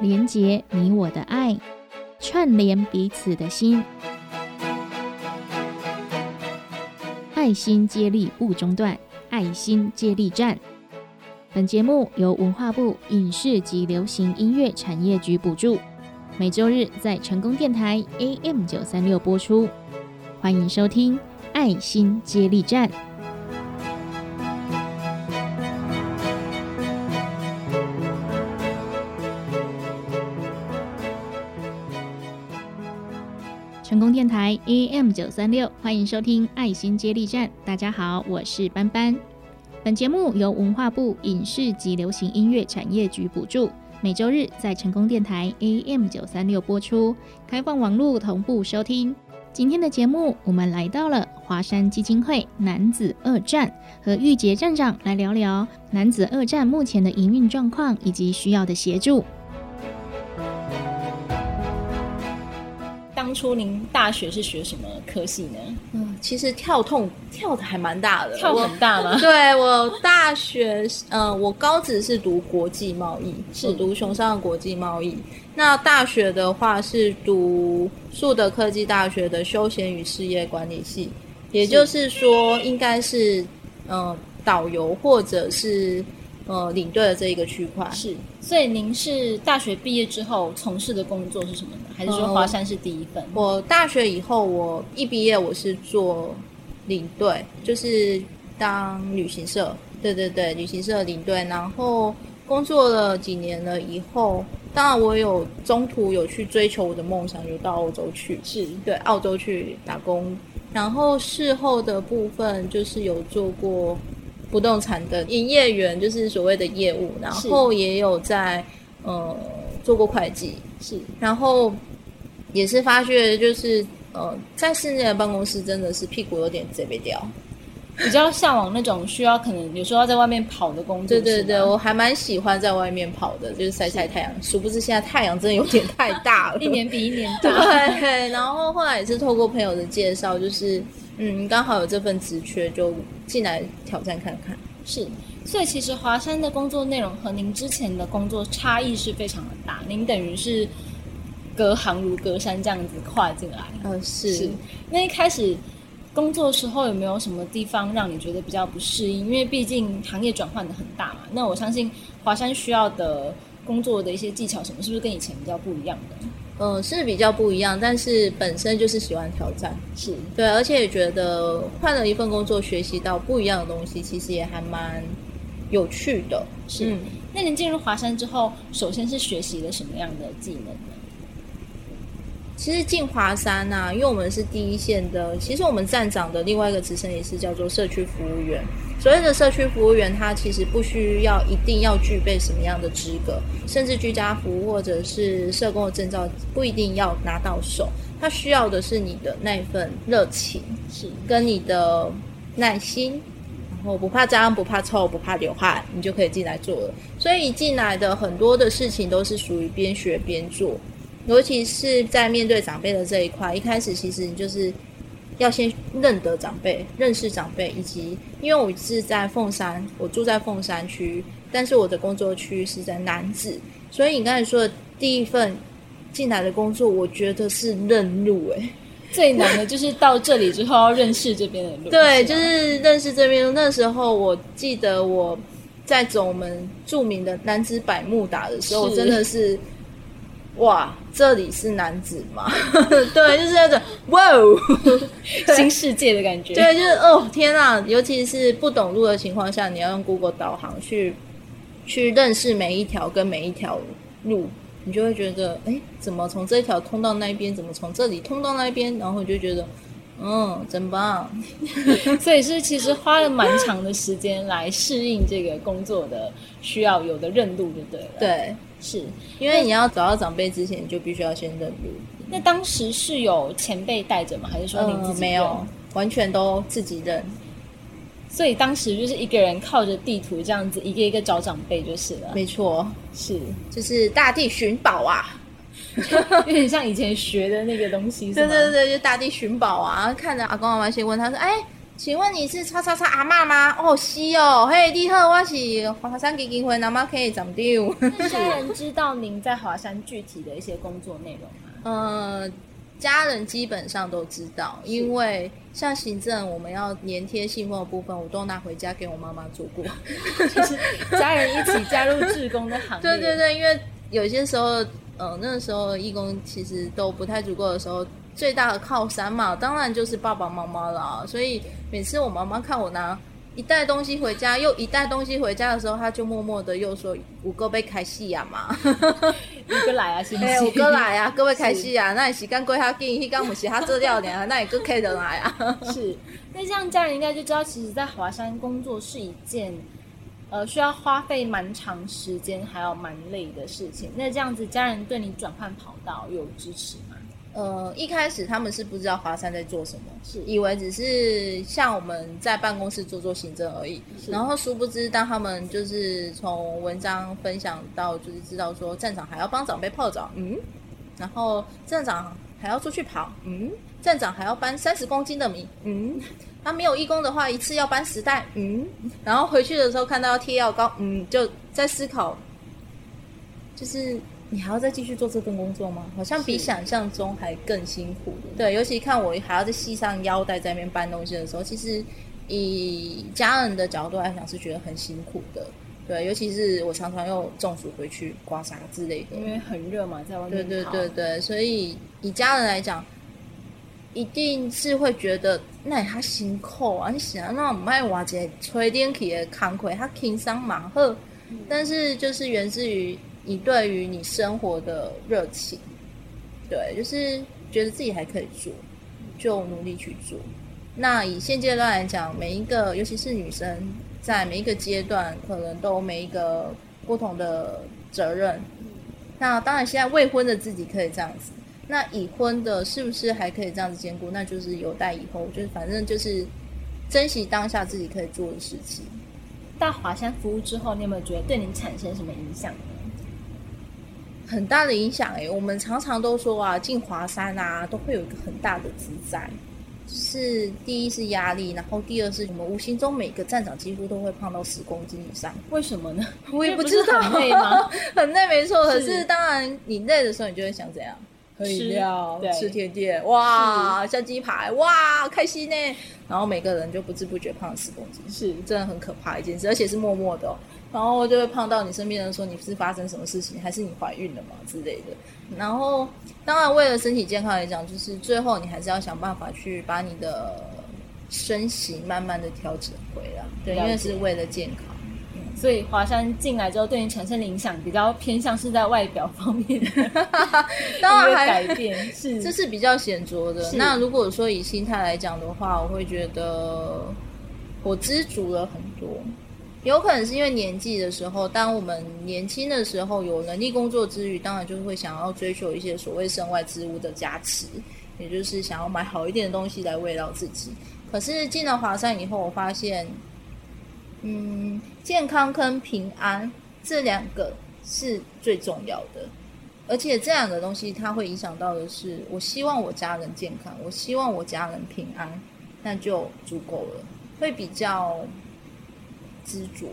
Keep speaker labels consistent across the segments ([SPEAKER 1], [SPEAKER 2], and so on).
[SPEAKER 1] 连结你我的爱，串联彼此的心，爱心接力不中断，爱心接力站。本节目由文化部影视及流行音乐产业局补助，每周日在成功电台 AM 九三六播出。欢迎收听《爱心接力站》。台 AM 九三六，欢迎收听《爱心接力站》。大家好，我是班班。本节目由文化部影视及流行音乐产业局补助，每周日在成功电台 AM 九三六播出，开放网络同步收听。今天的节目，我们来到了华山基金会男子二战，和玉杰站长来聊聊男子二战目前的营运状况以及需要的协助。
[SPEAKER 2] 当初您大学是学什么科系呢？
[SPEAKER 3] 嗯，其实跳痛跳的还蛮大的，
[SPEAKER 2] 跳很大吗？
[SPEAKER 3] 对我大学，呃，我高职是读国际贸易，
[SPEAKER 2] 是
[SPEAKER 3] 读熊商国际贸易。那大学的话是读树德科技大学的休闲与事业管理系，也就是说，应该是呃导游或者是呃领队的这一个区块。
[SPEAKER 2] 是，所以您是大学毕业之后从事的工作是什么呢？还是说华山是第一份？
[SPEAKER 3] 我大学以后，我一毕业我是做领队，就是当旅行社，对对对，旅行社领队。然后工作了几年了以后，当然我有中途有去追求我的梦想，有到澳洲去，
[SPEAKER 2] 是
[SPEAKER 3] 对澳洲去打工。然后事后的部分就是有做过不动产的营业员，就是所谓的业务，然后也有在呃做过会计，
[SPEAKER 2] 是，
[SPEAKER 3] 然后。也是发觉，就是呃，在室内的办公室真的是屁股有点贼被掉，
[SPEAKER 2] 比较向往那种需要可能有时候要在外面跑的工作。
[SPEAKER 3] 对对对，我还蛮喜欢在外面跑的，就是晒晒太阳。殊不知现在太阳真的有点太大了，
[SPEAKER 2] 一年比一年大。
[SPEAKER 3] 对，然后后来也是透过朋友的介绍，就是嗯，刚好有这份职缺，就进来挑战看看。
[SPEAKER 2] 是，所以其实华山的工作内容和您之前的工作差异是非常的大。您等于是。隔行如隔山，这样子跨进来。
[SPEAKER 3] 嗯，是。
[SPEAKER 2] 那一开始工作的时候，有没有什么地方让你觉得比较不适应？因为毕竟行业转换的很大嘛。那我相信华山需要的工作的一些技巧，什么是不是跟以前比较不一样的？
[SPEAKER 3] 嗯，是比较不一样，但是本身就是喜欢挑战，
[SPEAKER 2] 是
[SPEAKER 3] 对，而且也觉得换了一份工作，学习到不一样的东西，其实也还蛮有趣的。
[SPEAKER 2] 是。那您进入华山之后，首先是学习了什么样的技能？
[SPEAKER 3] 其实进华山呐，因为我们是第一线的。其实我们站长的另外一个职称也是叫做社区服务员。所谓的社区服务员，他其实不需要一定要具备什么样的资格，甚至居家服务或者是社工的证照不一定要拿到手。他需要的是你的那份热情，
[SPEAKER 2] 是
[SPEAKER 3] 跟你的耐心，然后不怕脏、不怕臭、不怕流汗，你就可以进来做了。所以进来的很多的事情都是属于边学边做。尤其是在面对长辈的这一块，一开始其实你就是要先认得长辈、认识长辈，以及因为我是在凤山，我住在凤山区，但是我的工作区是在南子，所以你刚才说的第一份进来的工作，我觉得是认路哎，
[SPEAKER 2] 最难的就是到这里之后要认识这边的路。
[SPEAKER 3] 对，就是认识这边。那时候我记得我在走我们著名的南子百慕达的时候，真的是。哇，这里是男子吗？对，就是那种哇哦，
[SPEAKER 2] 新世界的感觉。
[SPEAKER 3] 对，就是哦，天啊！尤其是不懂路的情况下，你要用 Google 导航去去认识每一条跟每一条路，你就会觉得，哎，怎么从这条通到那边？怎么从这里通到那边？然后你就觉得，嗯，真棒。
[SPEAKER 2] 所以是其实花了蛮长的时间来适应这个工作的需要有的认路，就对了。
[SPEAKER 3] 对。
[SPEAKER 2] 是，
[SPEAKER 3] 因为你要找到长辈之前，你就必须要先认路。
[SPEAKER 2] 那当时是有前辈带着吗？还是说你自己
[SPEAKER 3] 没有？完全都自己认。
[SPEAKER 2] 所以当时就是一个人靠着地图这样子一个一个找长辈就是了。
[SPEAKER 3] 没错，
[SPEAKER 2] 是
[SPEAKER 3] 就是大地寻宝啊，
[SPEAKER 2] 有点像以前学的那个东西。
[SPEAKER 3] 对对对，就大地寻宝啊。看着阿公阿妈先问他说：“哎，请问你是叉叉叉阿嬷吗？哦，是哦，嘿，你好，我是华山基金会南妈可以怎么
[SPEAKER 2] 家人知道您在华山具体的一些工作内容吗？
[SPEAKER 3] 呃，家人基本上都知道，因为像行政我们要粘贴信封的部分，我都拿回家给我妈妈做过。
[SPEAKER 2] 就是家人一起加入志工的行 列。
[SPEAKER 3] 对对对，因为有些时候，呃，那个时候义工其实都不太足够的时候，最大的靠山嘛，当然就是爸爸妈妈了。所以每次我妈妈看我拿一袋东西回家，又一袋东西回家的时候，她就默默的又说：“五哥被开戏呀嘛。”
[SPEAKER 2] 五哥来啊，是不是？
[SPEAKER 3] 哎，五哥来啊，各位开戏啊，那你时间过较紧，迄刚不是他做掉呢，那你就可以得来啊。
[SPEAKER 2] 是，那这样家人应该就知道，其实，在华山工作是一件，呃，需要花费蛮长时间，还有蛮累的事情。那这样子，家人对你转换跑道有支持吗？
[SPEAKER 3] 呃，一开始他们是不知道华山在做什么，
[SPEAKER 2] 是
[SPEAKER 3] 以为只是像我们在办公室做做行政而已。然后殊不知，当他们就是从文章分享到，就是知道说站长还要帮长辈泡澡，嗯，然后站长还要出去跑，嗯，站长还要搬三十公斤的米，嗯，他没有义工的话，一次要搬十袋，嗯，然后回去的时候看到要贴药膏，嗯，就在思考，就是你还要再继续做这份工作吗？好像比想象中还更辛苦。对，尤其看我还要再系上腰带在那边搬东西的时候，其实以家人的角度来讲是觉得很辛苦的。对，尤其是我常常又中暑回去刮痧之类的。
[SPEAKER 2] 因为很热嘛，在外面
[SPEAKER 3] 对对对对，所以以家人来讲，一定是会觉得那他辛苦啊，你想那唔爱话者吹电器的工课，他轻松嘛好，但是就是源自于你对于你生活的热情，对，就是觉得自己还可以做，就努力去做。那以现阶段来讲，每一个尤其是女生，在每一个阶段可能都每一个不同的责任。那当然，现在未婚的自己可以这样子，那已婚的是不是还可以这样子兼顾？那就是有待以后，就是反正就是珍惜当下自己可以做的事情。
[SPEAKER 2] 到华山服务之后，你有没有觉得对你产生什么影响？
[SPEAKER 3] 很大的影响诶、我们常常都说啊，进华山啊，都会有一个很大的职灾，是第一是压力，然后第二是我们无形中每个站长几乎都会胖到十公斤以上。
[SPEAKER 2] 为什么呢？
[SPEAKER 3] 我也
[SPEAKER 2] 不
[SPEAKER 3] 知道，
[SPEAKER 2] 很累吗？
[SPEAKER 3] 很累没错，可
[SPEAKER 2] 是
[SPEAKER 3] 是当然你累的时候，你就会想怎样？喝饮料、吃甜点，哇，像鸡排，哇，开心呢。然后每个人就不知不觉胖了十公斤，
[SPEAKER 2] 是
[SPEAKER 3] 真的很可怕一件事，而且是默默的、哦。然后就会碰到你身边人说你是发生什么事情，还是你怀孕了嘛之类的。然后当然为了身体健康来讲，就是最后你还是要想办法去把你的身形慢慢的调整回来，对，因为是为了健康。
[SPEAKER 2] 所以华山进来之后，对你产生的影响比较偏向是在外表方面 的
[SPEAKER 3] 当然还
[SPEAKER 2] 改变，是
[SPEAKER 3] 这是比较显著的。那如果说以心态来讲的话，我会觉得我知足了很多。有可能是因为年纪的时候，当我们年轻的时候有能力工作之余，当然就会想要追求一些所谓身外之物的加持，也就是想要买好一点的东西来慰劳自己。可是进了华山以后，我发现，嗯，健康跟平安这两个是最重要的。而且这两个东西，它会影响到的是，我希望我家人健康，我希望我家人平安，那就足够了，会比较知足。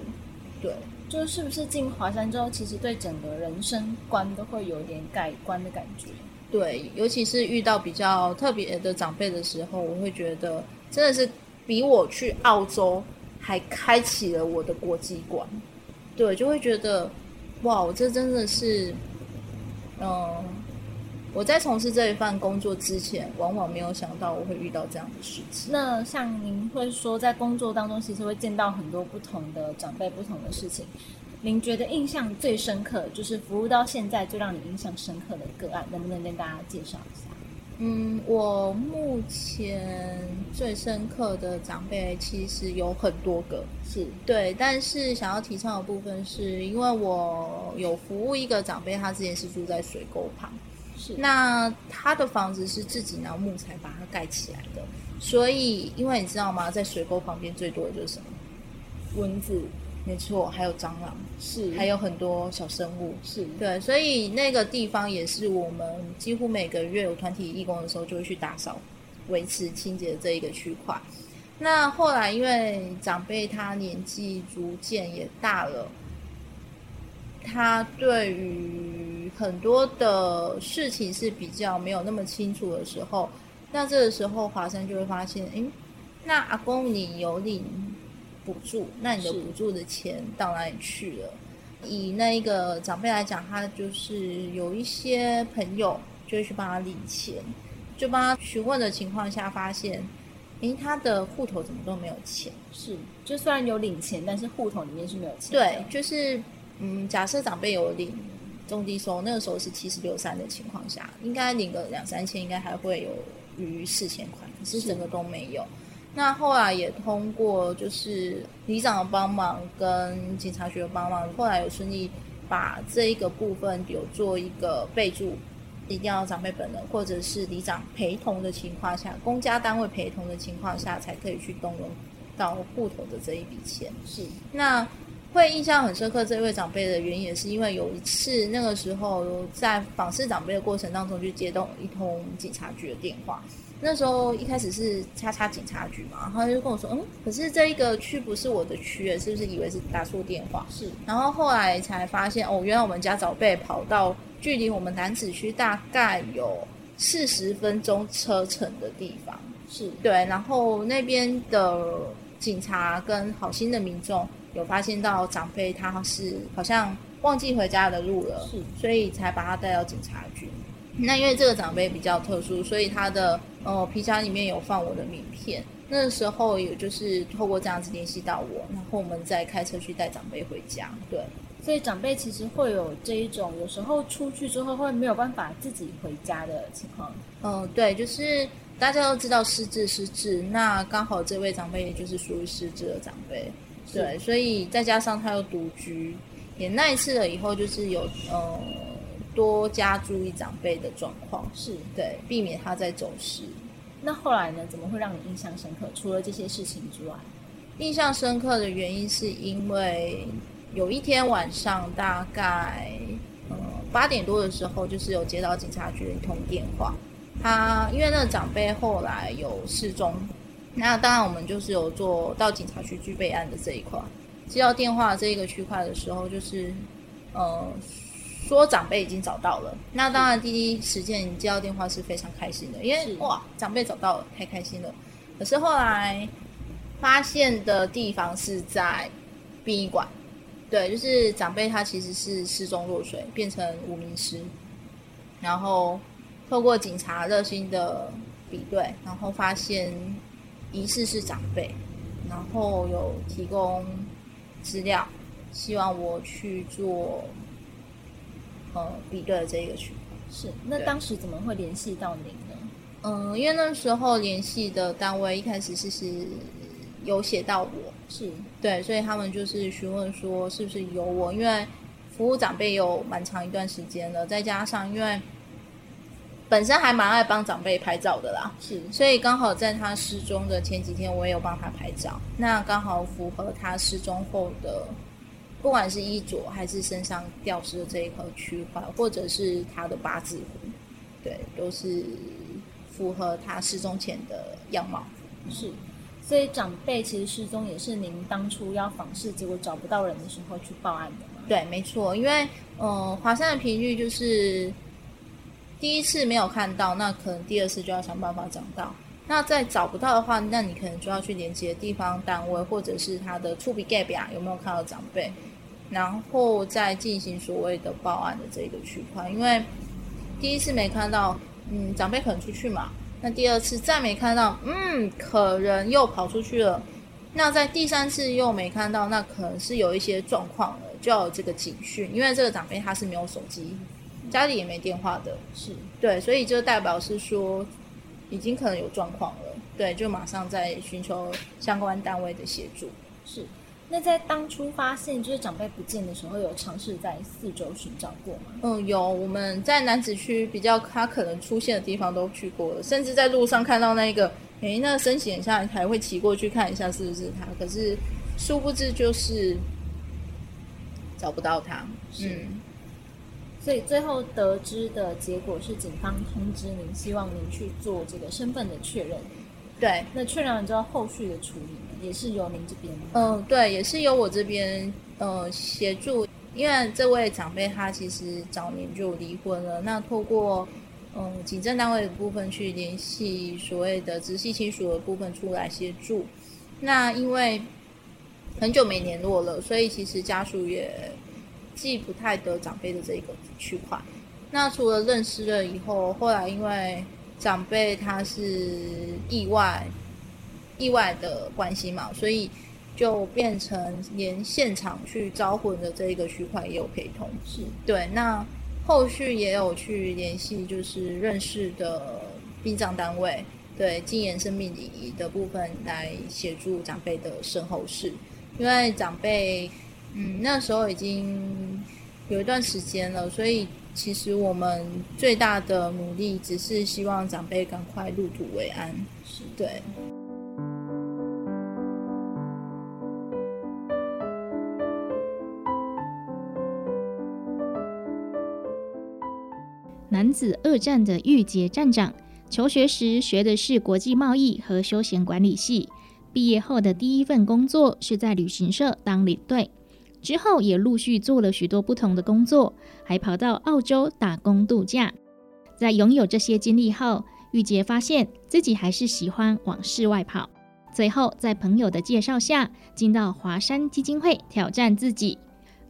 [SPEAKER 3] 对，
[SPEAKER 2] 就是不是进华山之后，其实对整个人生观都会有点改观的感觉。
[SPEAKER 3] 对，尤其是遇到比较特别的长辈的时候，我会觉得真的是比我去澳洲还开启了我的国际观。对，就会觉得哇，我这真的是，嗯，我在从事这一份工作之前，往往没有想到我会遇到这样的事情。
[SPEAKER 2] 那像您会说，在工作当中其实会见到很多不同的长辈、不同的事情。您觉得印象最深刻，就是服务到现在最让你印象深刻的个案，能不能跟大家介绍一下？
[SPEAKER 3] 嗯，我目前最深刻的长辈其实有很多个，
[SPEAKER 2] 是
[SPEAKER 3] 对，但是想要提倡的部分是因为我有服务一个长辈，他之前是住在水沟旁，
[SPEAKER 2] 是
[SPEAKER 3] 那他的房子是自己拿木材把它盖起来的，所以因为你知道吗，在水沟旁边最多的就是什么？
[SPEAKER 2] 蚊子，
[SPEAKER 3] 没错，还有蟑螂，
[SPEAKER 2] 是
[SPEAKER 3] 还有很多小生物。
[SPEAKER 2] 是
[SPEAKER 3] 对，所以那个地方也是我们几乎每个月有团体义工的时候就会去打扫、维持清洁的这一个区块。那后来因为长辈他年纪逐渐也大了，他对于很多的事情是比较没有那么清楚的时候，那这个时候华生就会发现，诶，那阿公你有领补助，那你的补助的钱到哪里去了？以那一个长辈来讲，他就是有一些朋友就会去帮他领钱，就帮他询问的情况下，发现，诶，他的户头怎么都没有钱？
[SPEAKER 2] 是，就虽然有领钱，但是户头里面是没有钱。
[SPEAKER 3] 对，就是嗯，假设长辈有领中低收，那个时候是七十六三的情况下，应该领个两三千，应该还会有余四千块，可是
[SPEAKER 2] 是
[SPEAKER 3] 整个都没有。那后来也通过就是里长的帮忙跟警察局的帮忙，后来有顺利把这一个部分有做一个备注，一定要长辈本人或者是里长陪同的情况下，公家单位陪同的情况下，才可以去动用到户头的这一笔钱。
[SPEAKER 2] 是
[SPEAKER 3] 那会印象很深刻这位长辈的原因，也是因为有一次那个时候在访视长辈的过程当中，就接到一通警察局的电话。那时候一开始是叉叉警察局嘛，他就跟我说，嗯，可是这一个区不是我的区，是不是以为是打错电话？
[SPEAKER 2] 是
[SPEAKER 3] 然后后来才发现，哦，原来我们家长辈跑到距离我们南子区大概有四十分钟车程的地方。
[SPEAKER 2] 是
[SPEAKER 3] 对，然后那边的警察跟好心的民众有发现到长辈他是好像忘记回家的路了，
[SPEAKER 2] 是
[SPEAKER 3] 所以才把他带到警察局。那因为这个长辈比较特殊，所以他的呃皮夹里面有放我的名片。那时候也就是透过这样子联系到我，然后我们再开车去带长辈回家。对，
[SPEAKER 2] 所以长辈其实会有这一种，有时候出去之后会没有办法自己回家的情况。
[SPEAKER 3] 嗯，对，就是大家都知道失智失智，那刚好这位长辈也就是属于失智的长辈，对，所以再加上他又独居，也那一次了以后，就是有呃多加注意长辈的状况，
[SPEAKER 2] 是
[SPEAKER 3] 对，避免他在走失。
[SPEAKER 2] 那后来呢？怎么会让你印象深刻？除了这些事情之外，
[SPEAKER 3] 印象深刻的原因是因为有一天晚上大概呃八点多的时候，就是有接到警察局的一通电话。他因为那个长辈后来有失踪，那当然我们就是有做到警察局去备案的这一块。接到电话这一个区块的时候，就是呃说长辈已经找到了。那当然第一时间你接到电话是非常开心的，因为哇长辈找到了，太开心了。可是后来发现的地方是在殡仪馆，对，就是长辈他其实是失踪落水，变成无名尸，然后透过警察热心的比对，然后发现疑似是长辈，然后有提供资料，希望我去做呃比对的这一个区块。
[SPEAKER 2] 是那当时怎么会联系到您呢？
[SPEAKER 3] 嗯，因为那时候联系的单位一开始是是有写到我，
[SPEAKER 2] 是
[SPEAKER 3] 对，所以他们就是询问说是不是有我，因为服务长辈有蛮长一段时间了，再加上因为本身还蛮爱帮长辈拍照的啦，
[SPEAKER 2] 是
[SPEAKER 3] 所以刚好在他失踪的前几天，我也有帮他拍照，那刚好符合他失踪后的，不管是衣着还是身上掉失的这一块区块，或者是他的八字胡，对，都是符合他失踪前的样貌。
[SPEAKER 2] 是，所以长辈其实失踪也是您当初要访视，结果找不到人的时候去报案的嘛？
[SPEAKER 3] 对，没错，因为呃，华山的频率就是第一次没有看到，那可能第二次就要想办法找到。那再找不到的话，那你可能就要去连接地方单位，或者是他的触笔 gap 啊，有没有看到长辈，然后再进行所谓的报案的这个区块。因为第一次没看到，嗯，长辈可能出去嘛，那第二次再没看到，嗯，可能又跑出去了。那在第三次又没看到，那可能是有一些状况了，就要这个警讯，因为这个长辈他是没有手机，家里也没电话的，
[SPEAKER 2] 是
[SPEAKER 3] 对，所以就代表是说已经可能有状况了，对，就马上在寻求相关单位的协助。
[SPEAKER 2] 是。那在当初发现就是长辈不见的时候，有尝试在四周寻找过吗？
[SPEAKER 3] 嗯，有我们在南子区比较他可能出现的地方都去过了，甚至在路上看到那个，诶，那个身形很像，还会骑过去看一下是不是他，可是殊不知就是找不到他。
[SPEAKER 2] 是
[SPEAKER 3] 嗯，
[SPEAKER 2] 所以最后得知的结果是，警方通知您，希望您去做这个身份的确认。
[SPEAKER 3] 对，
[SPEAKER 2] 那确认完之后，后续的处理，也是由您这边吗？
[SPEAKER 3] 嗯，对，也是由我这边呃协助，因为这位长辈他其实早年就离婚了，那透过嗯警政单位的部分去联系所谓的直系亲属的部分出来协助，那因为很久没联络了，所以其实家属也记不太得长辈的这个区块。那除了认识了以后，后来因为长辈他是意外意外的关系嘛，所以就变成连现场去招魂的这一个区块也有陪同。
[SPEAKER 2] 是
[SPEAKER 3] 对，那后续也有去联系，就是认识的殡葬单位，对，禁言生命礼仪的部分来协助长辈的身后事，因为长辈嗯那时候已经有一段时间了，所以其实我们最大的努力只是希望长辈赶快入土为安，
[SPEAKER 2] 是，
[SPEAKER 3] 对。
[SPEAKER 1] 男子二战的玉杰站长，求学时学的是国际贸易和休闲管理系，毕业后的第一份工作是在旅行社当领队，之后也陆续做了许多不同的工作，还跑到澳洲打工度假。在拥有这些经历后，玉洁发现自己还是喜欢往室外跑，最后在朋友的介绍下，进到华山基金会挑战自己。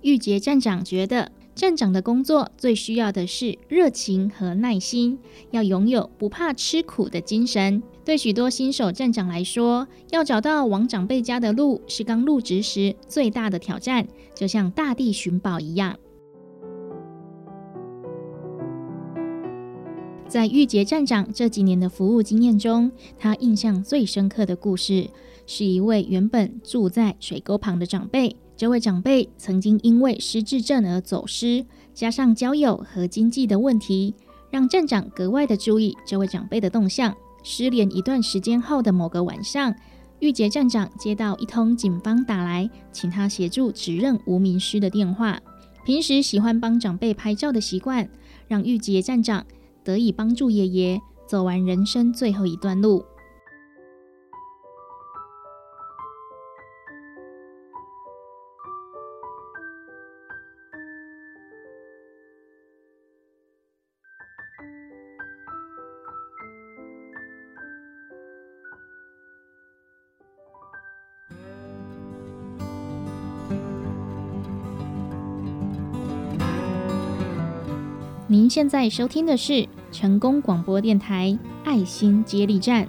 [SPEAKER 1] 玉洁站长觉得。站长的工作最需要的是热情和耐心，要拥有不怕吃苦的精神。对许多新手站长来说，要找到往长辈家的路是刚入职时最大的挑战，就像大地寻宝一样。在玉洁站长这几年的服务经验中，他印象最深刻的故事，是一位原本住在水沟旁的长辈。这位长辈曾经因为失智症而走失，加上交友和经济的问题，让站长格外的注意这位长辈的动向。失联一段时间后的某个晚上，玉洁站长接到一通警方打来，请他协助指认无名尸的电话。平时喜欢帮长辈拍照的习惯，让玉洁站长得以帮助爷爷走完人生最后一段路。现在收听的是成功广播电台爱心接力站。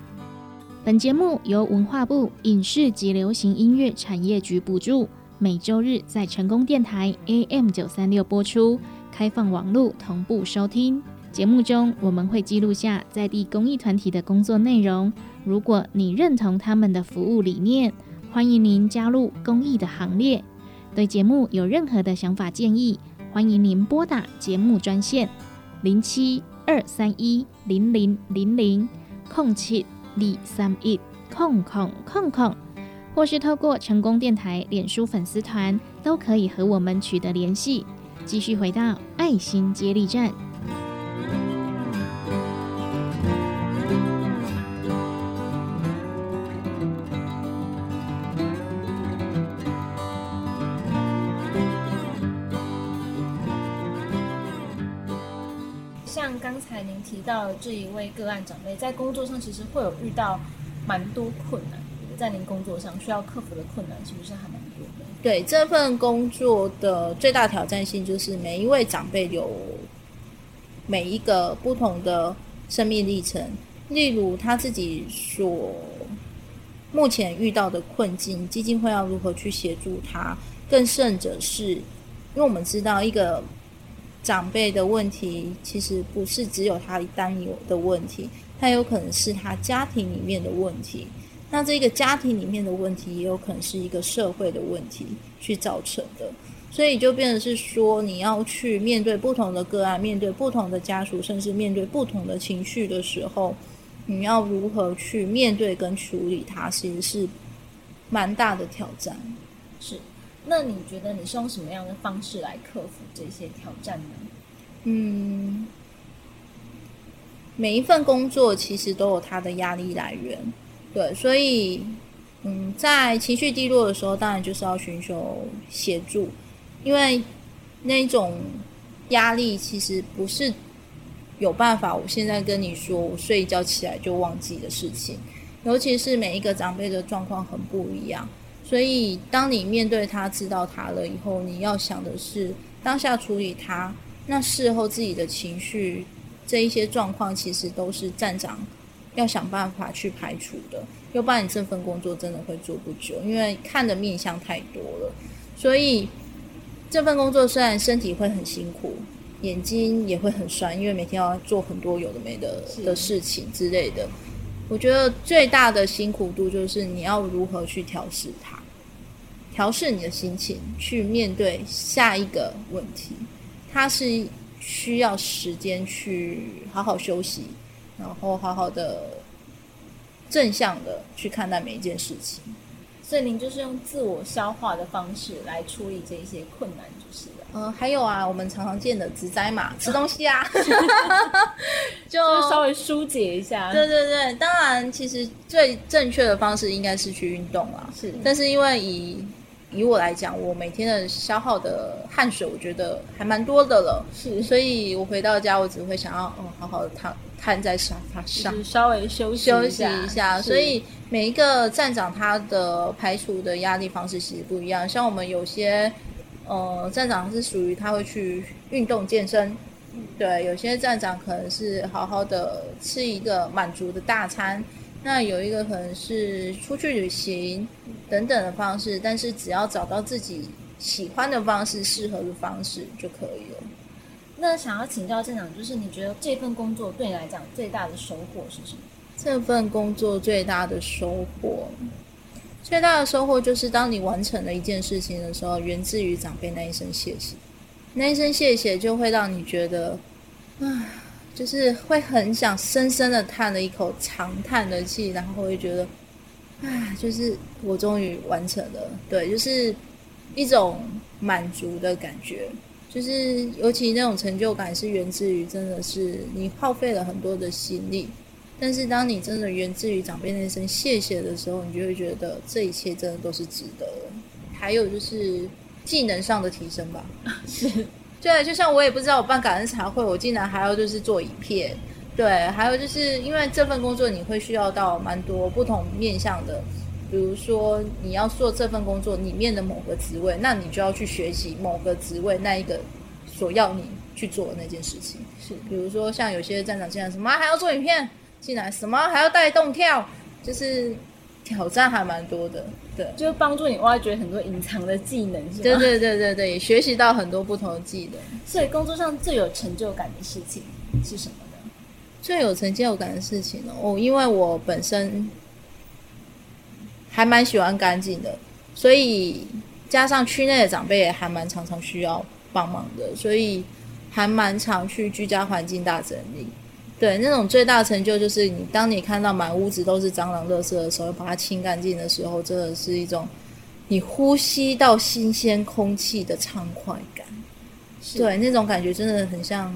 [SPEAKER 1] 本节目由文化部影视及流行音乐产业局补助，每周日在成功电台 AM 九三六播出，开放网络同步收听。节目中我们会记录下在地公益团体的工作内容。如果你认同他们的服务理念，欢迎您加入公益的行列。对节目有任何的想法建议，欢迎您拨打节目专线零七二三一零零零零空七二三一空空空空，或是透过成功电台脸书粉丝团，都可以和我们取得联系。继续回到爱心接力站。
[SPEAKER 2] 像刚才您提到的这一位个案长辈，在工作上其实会有遇到蛮多困难，在您工作上需要克服的困难是不是还蛮多的？
[SPEAKER 3] 对这份工作的最大挑战性，就是每一位长辈有每一个不同的生命历程，例如他自己所目前遇到的困境，基金会要如何去协助他？更甚者是，因为我们知道一个。长辈的问题其实不是只有他单有的问题，他有可能是他家庭里面的问题。那这个家庭里面的问题，也有可能是一个社会的问题去造成的。所以就变成是说，你要去面对不同的个案，面对不同的家属，甚至面对不同的情绪的时候，你要如何去面对跟处理它，其实是蛮大的挑战。
[SPEAKER 2] 是。那你觉得你是用什么样的方式来克服这些挑战呢？
[SPEAKER 3] 嗯，每一份工作其实都有它的压力来源，对，所以嗯，在情绪低落的时候，当然就是要寻求协助，因为那种压力其实不是有办法。我现在跟你说，我睡一觉起来就忘记的事情，尤其是每一个长辈的状况很不一样，所以当你面对他、知道他了以后，你要想的是当下处理他，那事后自己的情绪这一些状况，其实都是站长要想办法去排除的，要不然你这份工作真的会做不久，因为看的面相太多了，所以。这份工作虽然身体会很辛苦，眼睛也会很酸，因为每天要做很多有的没的的事情之类的。我觉得最大的辛苦度就是你要如何去调试它，调试你的心情，去面对下一个问题。它是需要时间去好好休息，然后好好的正向的去看待每一件事情。
[SPEAKER 2] 所以您就是用自我消化的方式来处理这些困难，
[SPEAKER 3] 嗯，还有啊，我们常常见的植栽嘛，吃东西啊，
[SPEAKER 2] 就稍微疏解一下。
[SPEAKER 3] 对对对，当然，其实最正确的方式应该是去运动啊。
[SPEAKER 2] 是，
[SPEAKER 3] 但是因为以以我来讲，我每天的消耗的汗水，我觉得还蛮多的了。
[SPEAKER 2] 是，
[SPEAKER 3] 所以我回到家，我只会想要哦，好好的躺瘫在沙发上，
[SPEAKER 2] 稍微休息
[SPEAKER 3] 休息一下。所以。每一个站长他的排除的压力方式其实不一样，像我们有些呃站长是属于他会去运动健身，对，有些站长可能是好好的吃一个满足的大餐，那有一个可能是出去旅行等等的方式，但是只要找到自己喜欢的方式、适合的方式就可以了。
[SPEAKER 2] 那想要请教站长，就是你觉得这份工作对你来讲最大的收获是什么？
[SPEAKER 3] 这份工作最大的收获，最大的收获就是当你完成了一件事情的时候，源自于长辈那一声谢谢，那一声谢谢就会让你觉得，啊，就是会很想深深的叹了一口长叹的气，然后会觉得，啊，就是我终于完成了，对，就是一种满足的感觉，就是尤其那种成就感是源自于真的是你耗费了很多的心力。但是当你真的源自于长辈那声谢谢的时候，你就会觉得这一切真的都是值得的。还有就是技能上的提升吧，
[SPEAKER 2] 是，
[SPEAKER 3] 对，就像我也不知道我办感恩茶会，我竟然还要就是做影片，对，还有就是因为这份工作你会需要到蛮多不同面向的，比如说你要做这份工作里面的某个职位，那你就要去学习某个职位那一个所要你去做的那件事情，
[SPEAKER 2] 是，
[SPEAKER 3] 比如说像有些站长这样，什么还要做影片。进来什么还要带动跳，就是挑战还蛮多的，对，
[SPEAKER 2] 就帮助你挖掘很多隐藏的技能，是
[SPEAKER 3] 对对对对对，学习到很多不同的技能。
[SPEAKER 2] 所以工作上最有成就感的事情是什么呢？
[SPEAKER 3] 最有成就感的事情哦，因为我本身还蛮喜欢干净的，所以加上区内的长辈也还蛮常常需要帮忙的，所以还蛮常去居家环境大整理。对，那种最大成就就是你，当你看到满屋子都是蟑螂、垃圾的时候，把它清干净的时候，真的是一种你呼吸到新鲜空气的畅快感。对，那种感觉真的很像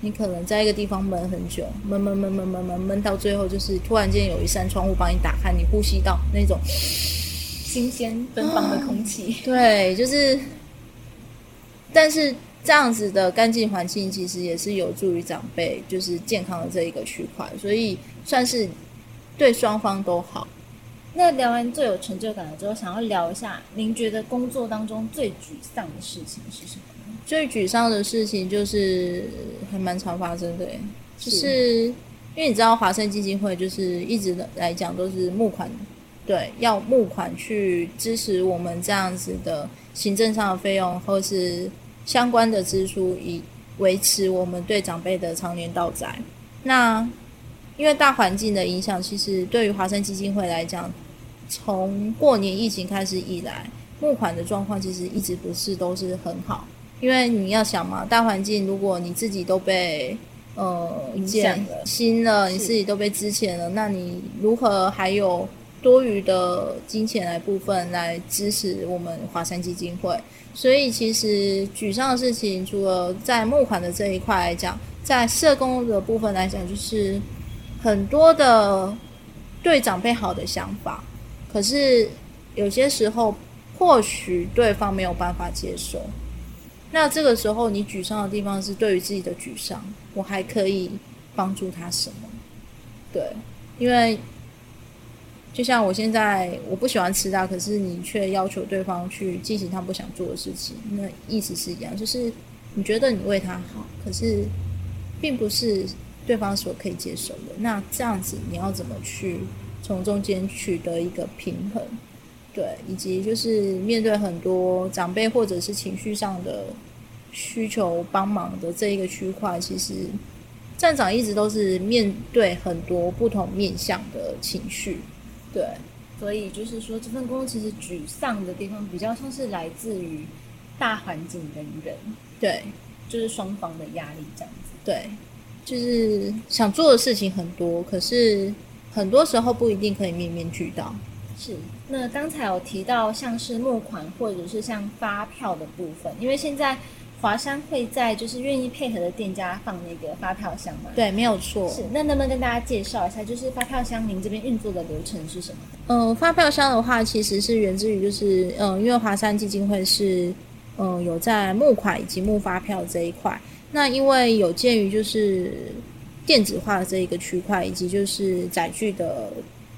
[SPEAKER 3] 你可能在一个地方闷很久，闷闷闷闷闷闷闷到最后，就是突然间有一扇窗户帮你打开，你呼吸到那种
[SPEAKER 2] 新鲜芬芳的空气。
[SPEAKER 3] 对，就是，但是。这样子的干净环境其实也是有助于长辈就是健康的这一个区块，所以算是对双方都好。
[SPEAKER 2] 那聊完最有成就感了之后，想要聊一下，您觉得工作当中最沮丧的事情是什么？
[SPEAKER 3] 最沮丧的事情就是还蛮常发生的，就是因为你知道华盛基金会就是一直来讲都是募款，对，要募款去支持我们这样子的行政上的费用，或是。相关的支出以维持我们对长辈的常年到宅。那因为大环境的影响，其实对于华山基金会来讲，从过年疫情开始以来，募款的状况其实一直不是都是很好。因为你要想嘛，大环境如果你自己都被呃
[SPEAKER 2] 减
[SPEAKER 3] 薪了，你自己都被支遣了，那你如何还有多余的金钱来部分来支持我们华山基金会？所以，其实沮丧的事情，除了在募款的这一块来讲，在社工的部分来讲，就是很多的对长辈好的想法，可是有些时候或许对方没有办法接受。那这个时候你沮丧的地方是对于自己的沮丧，我还可以帮助他什么？对，因为就像我现在我不喜欢吃辣，可是你却要求对方去进行他不想做的事情，那意思是一样，就是你觉得你为他好，可是并不是对方所可以接受的。那这样子你要怎么去从中间取得一个平衡？对，以及就是面对很多长辈或者是情绪上的需求帮忙的这一个区块，其实站长一直都是面对很多不同面向的情绪。对，
[SPEAKER 2] 所以就是说，这份工作其实沮丧的地方比较像是来自于大环境跟人，
[SPEAKER 3] 对，
[SPEAKER 2] 就是双方的压力这样子。
[SPEAKER 3] 对，就是想做的事情很多，可是很多时候不一定可以面面俱到。
[SPEAKER 2] 是，那刚才有提到像是募款或者是像发票的部分，因为现在华山会在就是愿意配合的店家放那个发票箱吗？
[SPEAKER 3] 对，没有错。
[SPEAKER 2] 是，那能不能跟大家介绍一下，就是发票箱您这边运作的流程是什么？
[SPEAKER 3] 嗯，发票箱的话，其实是源自于就是嗯，因为华山基金会是嗯有在募款以及募发票这一块，那因为有鉴于就是电子化的这一个区块，以及就是载具的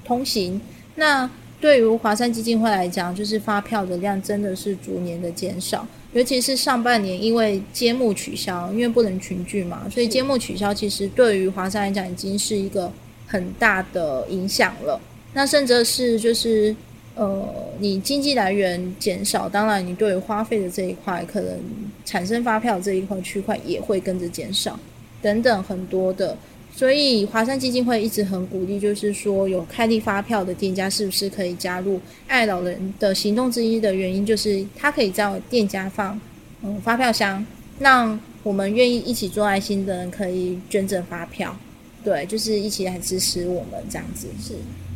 [SPEAKER 3] 通行，那对于华山基金会来讲，就是发票的量真的是逐年的减少，尤其是上半年，因为揭幕取消，因为不能群聚嘛，所以揭幕取消，其实对于华山来讲已经是一个很大的影响了。那甚至是就是呃，你经济来源减少，当然你对于花费的这一块，可能产生发票这一块区块也会跟着减少，等等很多的。所以华山基金会一直很鼓励，就是说有开立发票的店家是不是可以加入爱老人的行动之一的原因，就是他可以叫店家放嗯发票箱，让我们愿意一起做爱心的人可以捐赠发票，对，就是一起来支持我们这样子。
[SPEAKER 2] 是。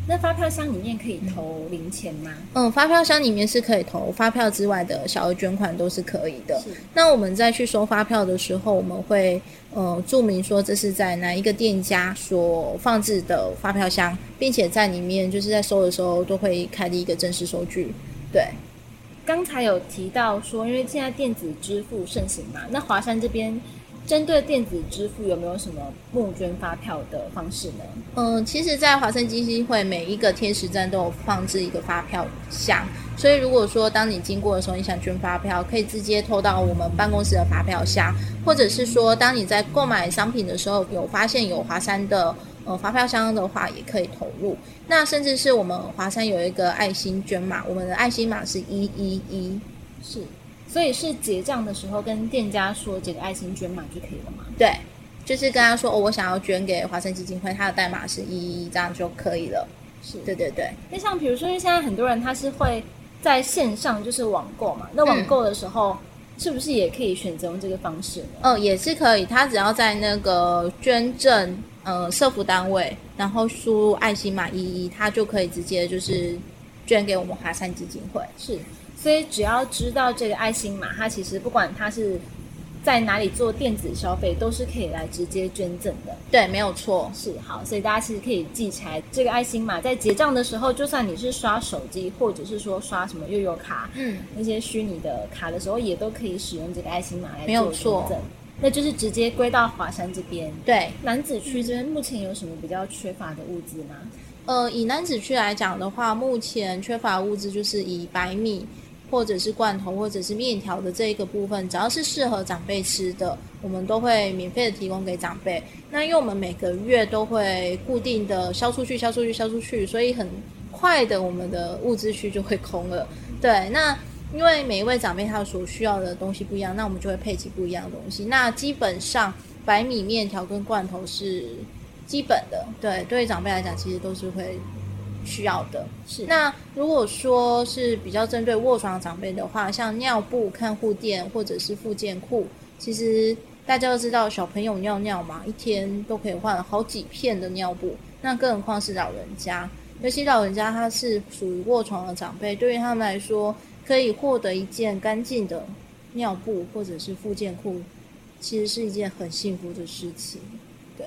[SPEAKER 2] 那发票箱里面可以投零钱吗？
[SPEAKER 3] 嗯，发票箱里面是可以投发票之外的小额捐款都是可以的。那我们在去收发票的时候，我们会呃注明说这是在哪一个店家所放置的发票箱，并且在里面就是在收的时候都会开立一个正式收据。对，
[SPEAKER 2] 刚才有提到说，因为现在电子支付盛行嘛，那华山这边。针对电子支付有没有什么募捐发票的方式呢？
[SPEAKER 3] 嗯，其实，在华盛基金会每一个天使站都有放置一个发票箱，所以如果说当你经过的时候，你想捐发票，可以直接投到我们办公室的发票箱，或者是说，当你在购买商品的时候，有发现有华山的呃发票箱的话，也可以投入。那甚至是我们华山有一个爱心捐码，我们的爱心码是一一一，
[SPEAKER 2] 是。所以是结账的时候跟店家说这个爱心捐码就可以了吗？
[SPEAKER 3] 对，就是跟他说哦，我想要捐给华山基金会，他的代码是一一，这样就可以了。
[SPEAKER 2] 是，
[SPEAKER 3] 对对对。
[SPEAKER 2] 那像比如说，因为现在很多人他是会在线上就是网购嘛，那网购的时候是不是也可以选择用这个方式呢？
[SPEAKER 3] 嗯，也是可以。他只要在那个捐赠呃社服单位，然后输入爱心码一一，他就可以直接就是捐给我们华山基金会。
[SPEAKER 2] 是。所以只要知道这个爱心码，它其实不管它是在哪里做电子消费，都是可以来直接捐赠的。
[SPEAKER 3] 对，没有错，
[SPEAKER 2] 是好。所以大家其实可以记起来，这个爱心码在结账的时候，就算你是刷手机，或者是说刷什么悠游卡，嗯，那些虚拟的卡的时候，也都可以使用这个爱心码来做捐赠。那就是直接归到华山这边。
[SPEAKER 3] 对，
[SPEAKER 2] 男子区这边目前有什么比较缺乏的物资吗？
[SPEAKER 3] 呃，以男子区来讲的话，目前缺乏物资就是以白米。或者是罐头，或者是面条的这一个部分，只要是适合长辈吃的，我们都会免费的提供给长辈。那因为我们每个月都会固定的销出去、销出去、销出去，所以很快的我们的物资区就会空了。对，那因为每一位长辈他所需要的东西不一样，那我们就会配齐不一样的东西。那基本上白米、面条跟罐头是基本的。对，对于长辈来讲，其实都是会。需要的
[SPEAKER 2] 是
[SPEAKER 3] 那如果说是比较针对卧床长辈的话，像尿布、看护垫或者是附件裤，其实大家都知道，小朋友尿尿嘛，一天都可以换好几片的尿布，那更何况是老人家，尤其老人家他是属于卧床的长辈，对于他们来说，可以获得一件干净的尿布或者是附件裤，其实是一件很幸福的事情。对，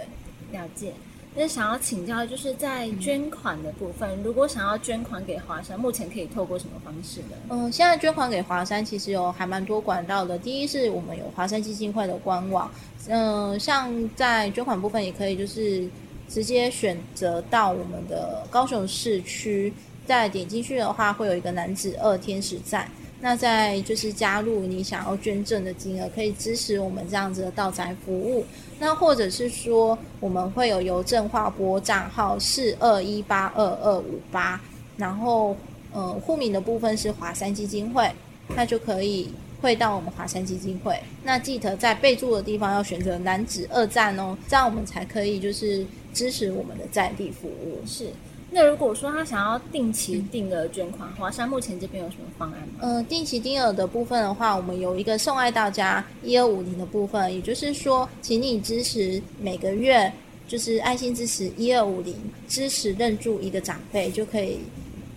[SPEAKER 2] 了解。那想要请教，就是在捐款的部分，如果想要捐款给华山，目前可以透过什么方式呢？
[SPEAKER 3] 嗯，现在捐款给华山其实有还蛮多管道的。第一是我们有华山基金会的官网，嗯，像在捐款部分也可以就是直接选择到我们的高雄市区，再点进去的话会有一个男子二天使站。那再就是加入你想要捐赠的金额，可以支持我们这样子的道宅服务。那或者是说，我们会有邮政划拨账号四二一八二二五八，然后呃户名的部分是华山基金会，那就可以汇到我们华山基金会。那记得在备注的地方要选择男子二站哦，这样我们才可以就是支持我们的在地服务。
[SPEAKER 2] 是。那如果说他想要定期定额捐款，的话，像目前这边有什么方案吗？
[SPEAKER 3] 呃，定期定额的部分的话，我们有一个送爱到家一二五零的部分，也就是说，请你支持每个月就是爱心支持一二五零，支持认住一个长辈，就可以，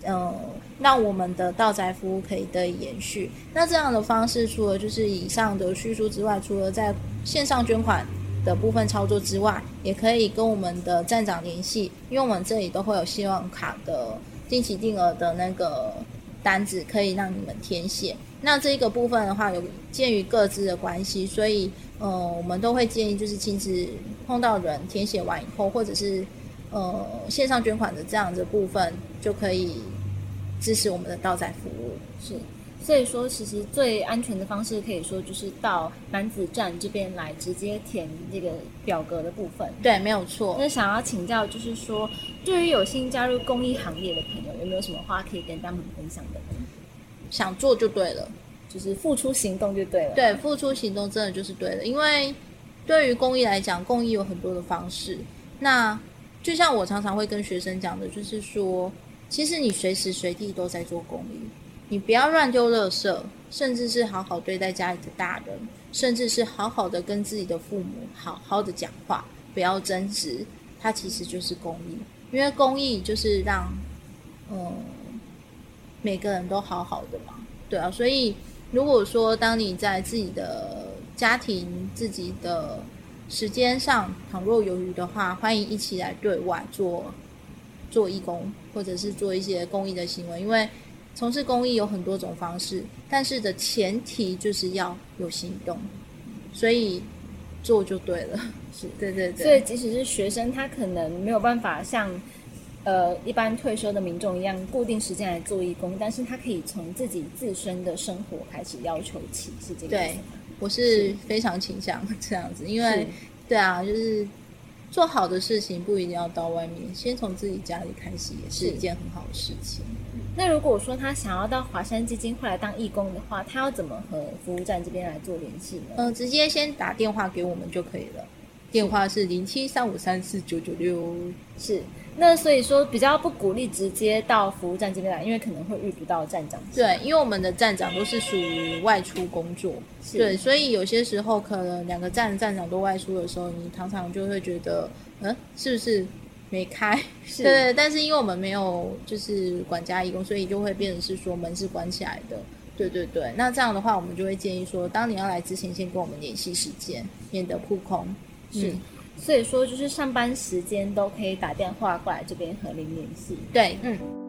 [SPEAKER 3] 呃，让我们的道宅服务可以得以延续。那这样的方式，除了就是以上的叙述之外，除了在线上捐款。的部分操作之外，也可以跟我们的站长联系，因为我们这里都会有希望卡的定期定额的那个单子，可以让你们填写。那这一个部分的话，有鉴于各自的关系，所以呃，我们都会建议就是亲自碰到人填写完以后，或者是呃线上捐款的这样的部分，就可以支持我们的到宅服务。
[SPEAKER 2] 是。所以说，其实最安全的方式，可以说就是到男子站这边来直接填这个表格的部分。
[SPEAKER 3] 对，没有错。
[SPEAKER 2] 那想要请教，就是说，对于有心加入公益行业的朋友，有没有什么话可以跟他们分享的？
[SPEAKER 3] 想做就对了，
[SPEAKER 2] 就是付出行动就对了。
[SPEAKER 3] 对，付出行动真的就是对的。因为对于公益来讲，公益有很多的方式。那就像我常常会跟学生讲的，就是说，其实你随时随地都在做公益。你不要乱丢垃圾，甚至是好好对待家里的大人，甚至是好好的跟自己的父母好好的讲话，不要争执。它其实就是公益，因为公益就是让嗯每个人都好好的嘛，对啊。所以如果说当你在自己的家庭、自己的时间上倘若有余的话，欢迎一起来对外做做义工，或者是做一些公益的行为，因为。从事公益有很多种方式，但是的前提就是要有行动，所以做就对了。
[SPEAKER 2] 是
[SPEAKER 3] 对对对。
[SPEAKER 2] 所以即使是学生，他可能没有办法像呃一般退休的民众一样固定时间来做义工，但是他可以从自己自身的生活开始要求起，是这个
[SPEAKER 3] 对，我是非常倾向这样子，因为对啊，就是做好的事情不一定要到外面，先从自己家里开始也是一件很好的事情。
[SPEAKER 2] 那如果说他想要到华山基金会来当义工的话，他要怎么和服务站这边来做联系呢？
[SPEAKER 3] 嗯，直接先打电话给我们就可以了。电话是零七三五三四九九六。
[SPEAKER 2] 是。那所以说比较不鼓励直接到服务站这边来，因为可能会遇不到站长。
[SPEAKER 3] 对，因为我们的站长都是属于外出工作。对，所以有些时候可能两个站站长都外出的时候，你常常就会觉得，嗯，是不是？没开，对，但是因为我们没有就是管家义工，所以就会变成是说门是关起来的。对对对，那这样的话，我们就会建议说，当你要来之前，先跟我们联系时间，免得扑空。
[SPEAKER 2] 是，所以说就是上班时间都可以打电话过来这边和您联系。
[SPEAKER 3] 对，嗯。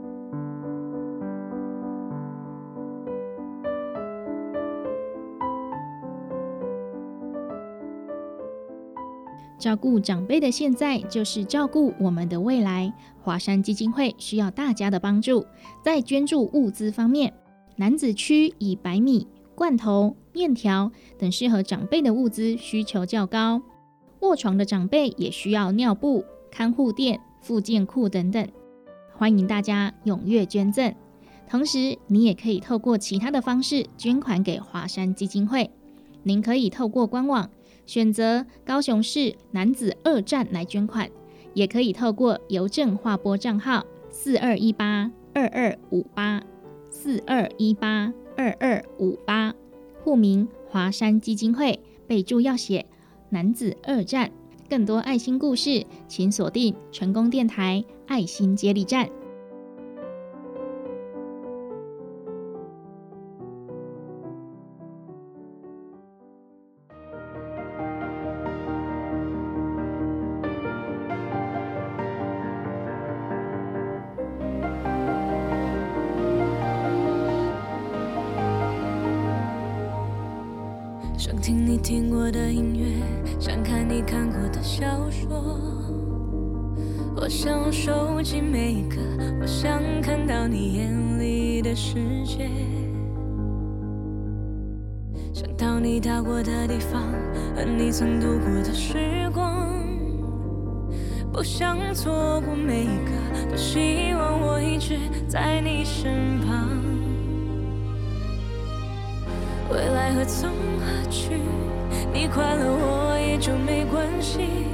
[SPEAKER 1] 照顾长辈的现在，就是照顾我们的未来。华山基金会需要大家的帮助，在捐助物资方面，男子区以白米、罐头、面条等适合长辈的物资需求较高。卧床的长辈也需要尿布、看护垫、附件裤等等。欢迎大家踊跃捐赠，同时你也可以透过其他的方式捐款给华山基金会。您可以透过官网。选择高雄市男子二站来捐款，也可以透过邮政划拨账号四二一八二二五八四二一八二二五八，户名华山基金会，备注要写男子二站。更多爱心故事，请锁定成功电台爱心接力站。
[SPEAKER 4] 过的地方，和你曾度过的时光。不想错过每一个，多希望我一直在你身旁。未来何从何去？你快乐我也就没关系。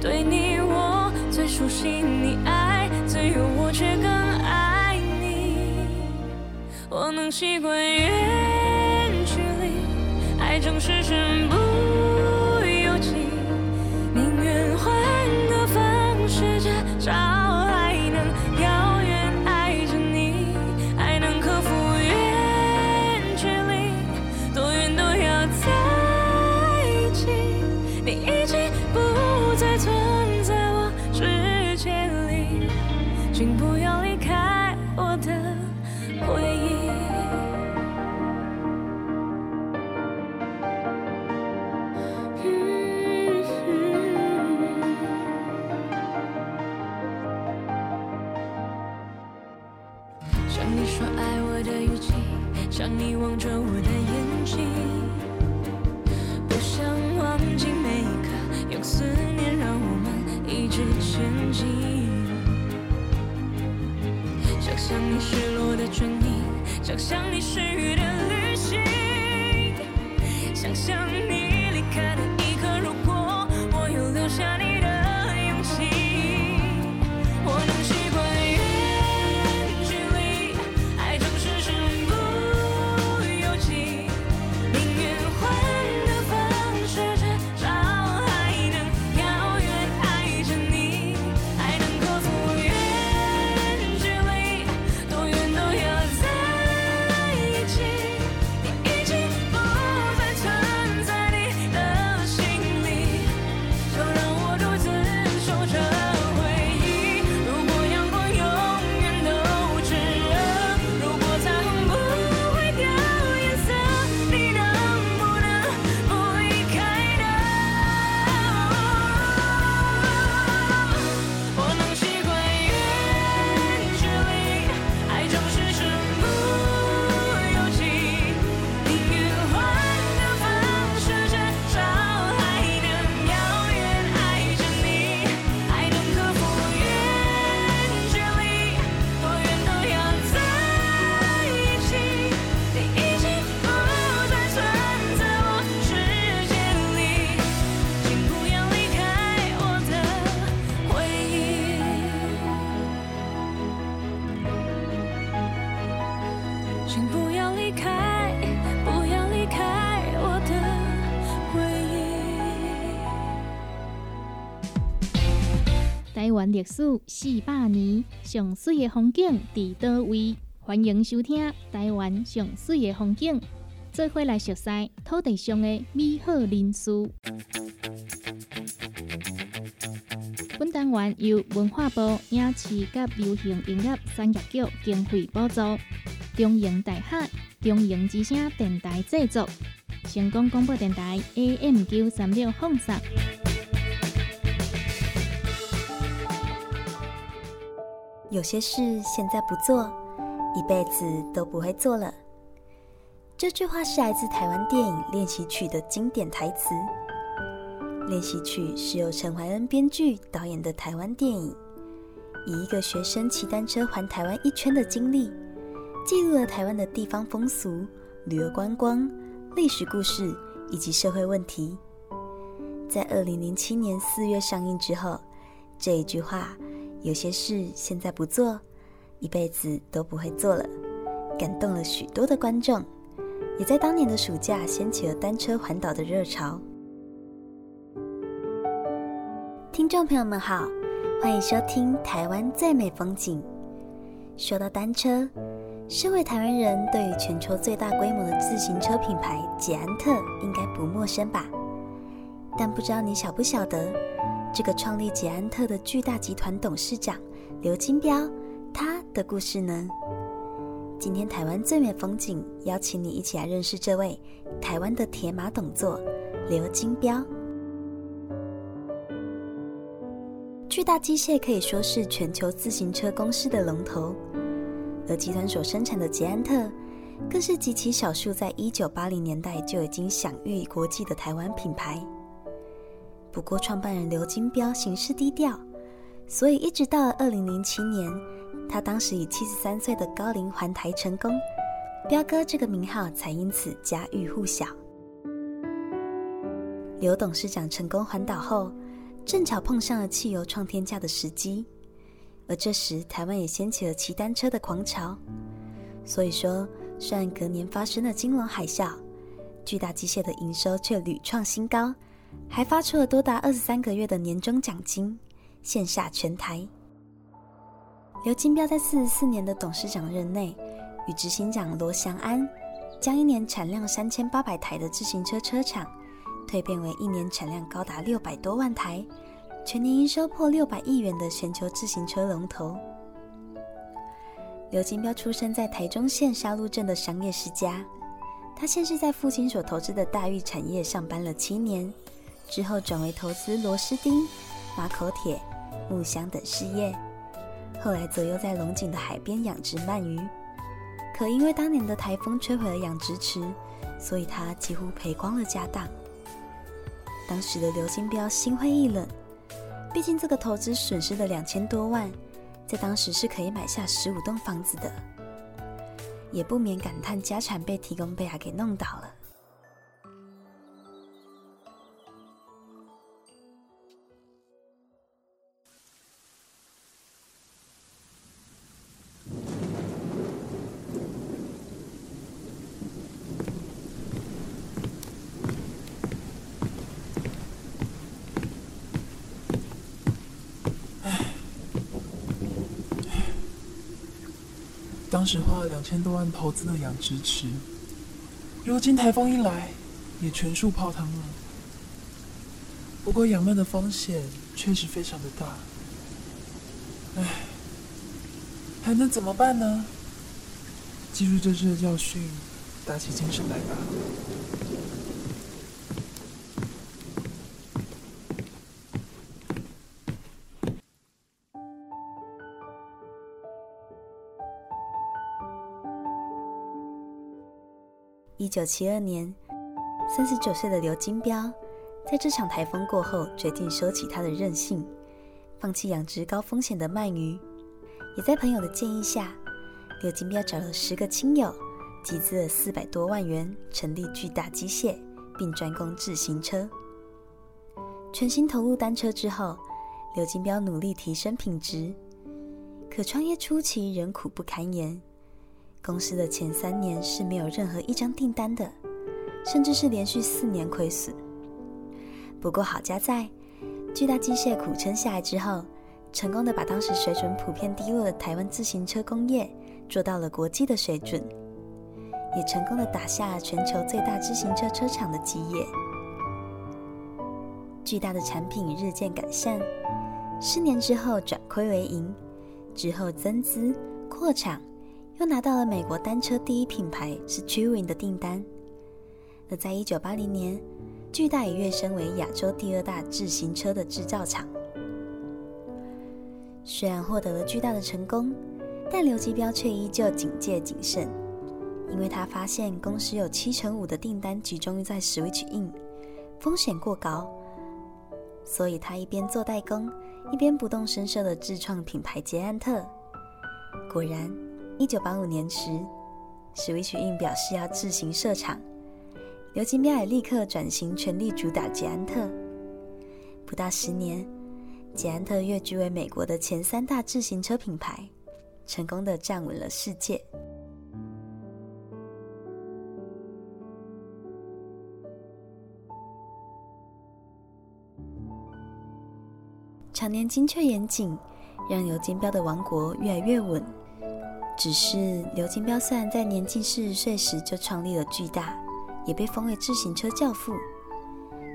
[SPEAKER 4] 对你我最熟悉，你爱自由，我却更爱你。我能习惯远离，爱总是身不由己，宁愿换个方式至少想你是
[SPEAKER 1] 历史四百年，上水的风景伫倒位？欢迎收听《台湾上水的风景》，做伙来熟悉土地上的美好人事。本单元由文化部影视及流行音乐产业局经费补助，中营大学中营之声电台制作，成功广播电台 AM 九三六放送。
[SPEAKER 5] 有些事现在不做，一辈子都不会做了。这句话是来自台湾电影练习曲的经典台词。练习曲是由陈怀恩编剧、导演的台湾电影，以一个学生骑单车环台湾一圈的经历，记录了台湾的地方风俗、旅游观光、历史故事以及社会问题。在二零零七年四月上映之后，这一句话。有些事现在不做，一辈子都不会做了，感动了许多的观众，也在当年的暑假掀起了单车环岛的热潮。听众朋友们好，欢迎收听《台湾最美风景》。说到单车，身为台湾人，对于全球最大规模的自行车品牌捷安特应该不陌生吧？但不知道你晓不晓得？这个创立捷安特的巨大集团董事长刘金彪，他的故事呢？今天台湾最美风景，邀请你一起来认识这位台湾的铁马董座刘金彪。巨大机械可以说是全球自行车公司的龙头，而集团所生产的捷安特，更是极其少数在一九八零年代就已经享誉国际的台湾品牌。不过，创办人刘金彪行事低调，所以一直到二零零七年，他当时以七十三岁的高龄环台成功，彪哥这个名号才因此家喻户晓。刘董事长成功环岛后，正巧碰上了汽油创天价的时机，而这时台湾也掀起了骑单车的狂潮。所以说，虽然隔年发生了金融海啸，巨大机械的营收却屡创新高。还发出了多达二十三个月的年终奖金，线下全台。刘金彪在四十四年的董事长任内，与执行长罗祥安，将一年产量三千八百台的自行车车厂，蜕变为一年产量高达六百多万台、全年营收破六百亿元的全球自行车龙头。刘金彪出生在台中县沙鹿镇的商业世家，他先是在父亲所投资的大玉产业上班了七年。之后转为投资螺丝钉、马口铁、木箱等事业，后来则又在龙井的海边养殖鳗鱼。可因为当年的台风摧毁了养殖池，所以他几乎赔光了家当。当时的刘金彪心灰意冷，毕竟这个投资损失了两千多万，在当时是可以买下十五栋房子的，也不免感叹家产被提供被他给弄倒了。
[SPEAKER 6] 当时花了两千多万投资的养殖池，如今台风一来，也全数泡汤了。不过养鳗的风险确实非常的大，唉，还能怎么办呢？记住这次的教训，打起精神来吧。
[SPEAKER 5] 一九七二年，三十九岁的刘金彪，在这场台风过后，决定收起他的任性，放弃养殖高风险的鳗鱼。也在朋友的建议下，刘金彪找了十个亲友，集资了四百多万元，成立巨大机械，并专攻自行车。全心投入单车之后，刘金彪努力提升品质，可创业初期仍苦不堪言。公司的前三年是没有任何一张订单的，甚至是连续四年亏损。不过好家在，巨大机械苦撑下来之后，成功的把当时水准普遍低落的台湾自行车工业做到了国际的水准，也成功的打下全球最大自行车车厂的基业。巨大的产品日渐改善，四年之后转亏为盈，之后增资扩厂。又拿到了美国单车第一品牌是 c h e w i n 的订单。而在一九八零年，巨大也跃升为亚洲第二大自行车的制造厂。虽然获得了巨大的成功，但刘吉彪却依旧警戒谨慎，因为他发现公司有七成五的订单集中在 Switch In，风险过高，所以他一边做代工，一边不动声色的自创品牌捷安特。果然。一九八五年时，Switch In 表示要自行设厂，刘金彪也立刻转型，全力主打捷安特。不到十年，捷安特跃居为美国的前三大自行车品牌，成功的站稳了世界。常年精确严谨，让刘金彪的王国越来越稳。只是刘金彪虽然在年近四十岁时就创立了巨大，也被封为自行车教父，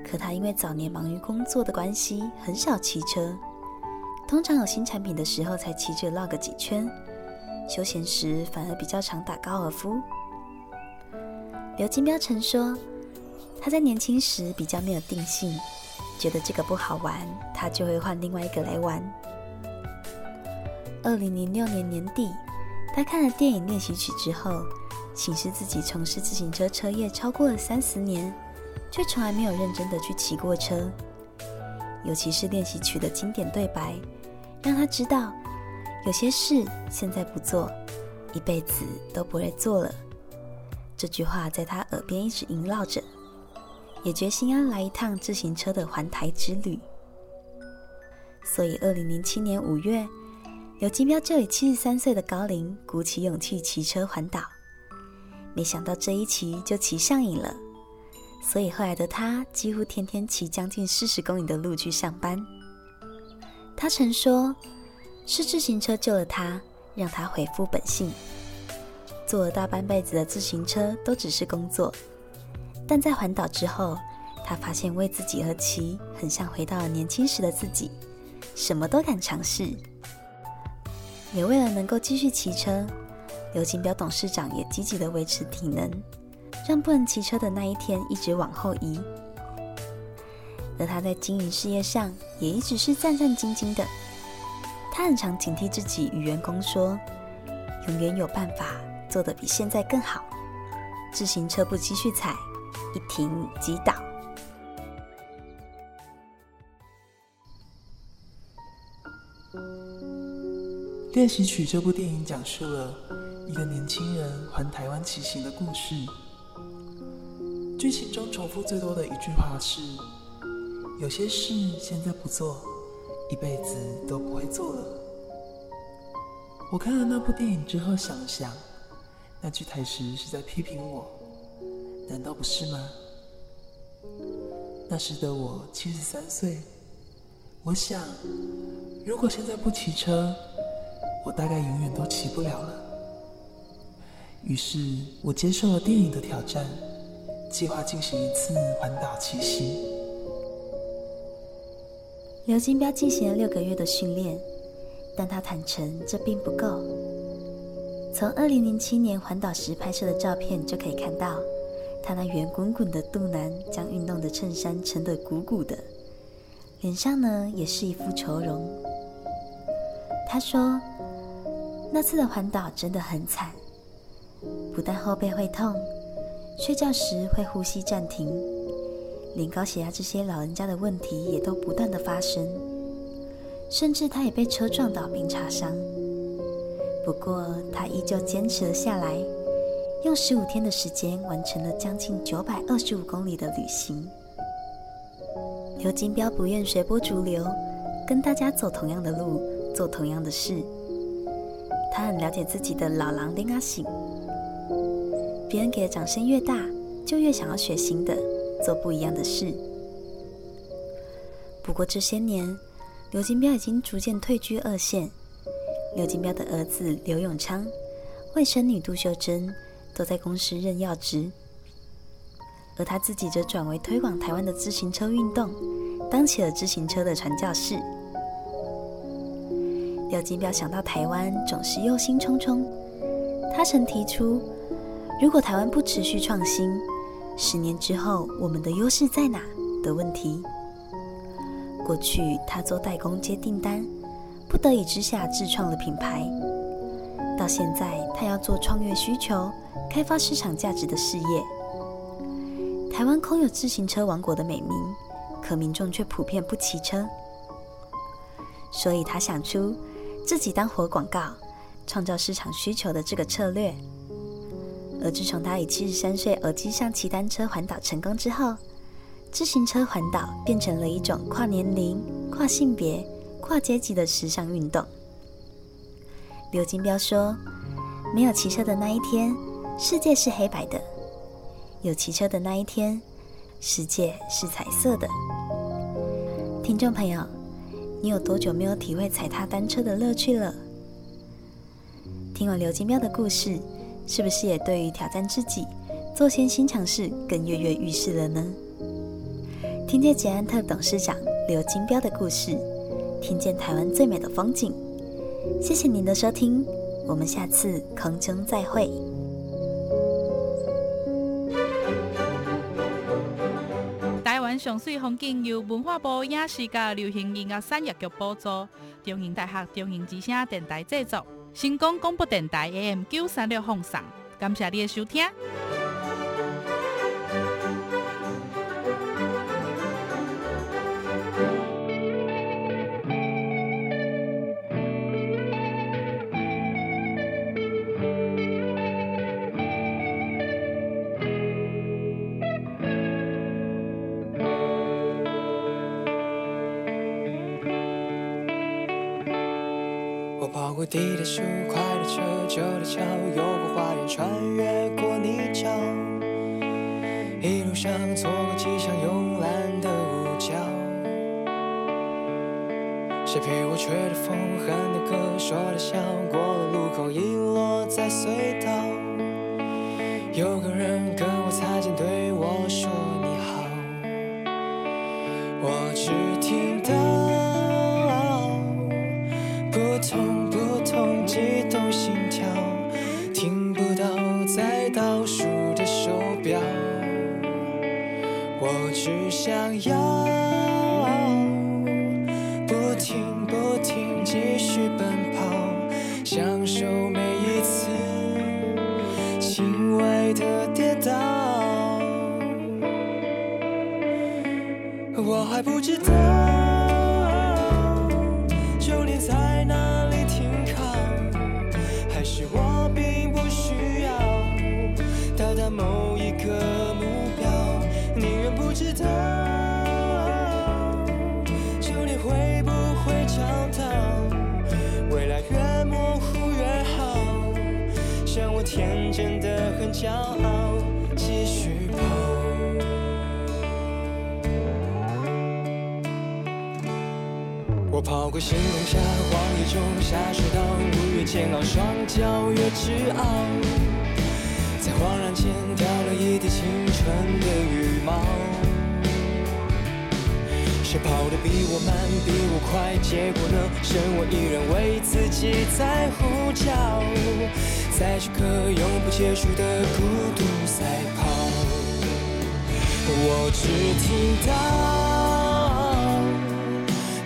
[SPEAKER 5] 可他因为早年忙于工作的关系，很少骑车，通常有新产品的时候才骑着绕个几圈，休闲时反而比较常打高尔夫。刘金彪曾说，他在年轻时比较没有定性，觉得这个不好玩，他就会换另外一个来玩。二零零六年年底，他看了电影练习曲之后，醒示自己从事自行车车业超过了三十年，却从来没有认真的去骑过车。尤其是练习曲的经典对白，让他知道有些事现在不做，一辈子都不会做了。这句话在他耳边一直萦绕着，也决心要来一趟自行车的环台之旅。所以，二零零七年五月。刘金彪就以七十三岁的高龄，鼓起勇气骑车环岛。没想到这一骑就骑上瘾了，所以后来的他几乎天天骑将近四十公里的路去上班。他曾说：“是自行车救了他，让他恢复本性。做了大半辈子的自行车都只是工作，但在环岛之后，他发现为自己而骑，很像回到了年轻时的自己，什么都敢尝试。”也为了能够继续骑车，刘金彪董事长也积极的维持体能，让不能骑车的那一天一直往后移。而他在经营事业上也一直是战战兢兢的，他很常警惕自己，与员工说：“永远有办法做得比现在更好。”自行车不继续踩，一停即倒。
[SPEAKER 6] 《练习曲》这部电影讲述了一个年轻人环台湾骑行的故事。剧情中重复最多的一句话是：“有些事现在不做，一辈子都不会做了。”我看了那部电影之后想了想，那句台词是在批评我，难道不是吗？那时的我七十三岁，我想，如果现在不骑车，我大概永远都骑不了了。于是我接受了电影的挑战，计划进行一次环岛骑行。
[SPEAKER 5] 刘金彪进行了六个月的训练，但他坦诚这并不够。从二零零七年环岛时拍摄的照片就可以看到，他那圆滚滚的肚腩将运动的衬衫撑得鼓鼓的，脸上呢也是一副愁容。他说。那次的环岛真的很惨，不但后背会痛，睡觉时会呼吸暂停，连高血压这些老人家的问题也都不断的发生，甚至他也被车撞倒并擦伤。不过他依旧坚持了下来，用十五天的时间完成了将近九百二十五公里的旅行。刘金彪不愿随波逐流，跟大家走同样的路，做同样的事。他很了解自己的老狼丁阿醒，别人给的掌声越大，就越想要学新的，做不一样的事。不过这些年，刘金彪已经逐渐退居二线。刘金彪的儿子刘永昌、外甥女杜秀珍都在公司任要职，而他自己则转为推广台湾的自行车运动，当起了自行车的传教士。刘金彪想到台湾，总是忧心忡忡。他曾提出，如果台湾不持续创新，十年之后我们的优势在哪的问题。过去他做代工接订单，不得已之下自创了品牌。到现在他要做创业需求、开发市场价值的事业。台湾空有自行车王国的美名，可民众却普遍不骑车，所以他想出。自己当活广告，创造市场需求的这个策略。而自从他以七十三岁耳机上骑单车环岛成功之后，自行车环岛变成了一种跨年龄、跨性别、跨阶级的时尚运动。刘金彪说：“没有骑车的那一天，世界是黑白的；有骑车的那一天，世界是彩色的。”听众朋友。你有多久没有体会踩踏单车的乐趣了？听完刘金彪的故事，是不是也对于挑战自己、做些新尝试更跃跃欲试了呢？听见捷安特董事长刘金彪的故事，听见台湾最美的风景。谢谢您的收听，我我们下次空中再会。
[SPEAKER 7] 上水风景由文化部影视甲流行音乐产业局补助，中兴大学中兴之声电台制作，成功广播电台 AM 九三六放送，感谢你的收听。
[SPEAKER 8] 一路上错过几场慵懒的午觉。谁陪我吹着风，哼着歌，说着笑，过了路口，遗落在隧道。有个人跟我擦肩，对我说想要不停不停继续奔跑，享受每一次轻微的跌倒。我还不知道。骄傲，继续跑。我跑过星空下，荒野中下水道，路越煎熬，双脚越直傲，在恍然间掉了一地青春的羽毛。谁跑得比我慢，比我快？结果呢？剩我一人为自己在呼叫，在这刻永不结束的孤独赛跑，我只听到。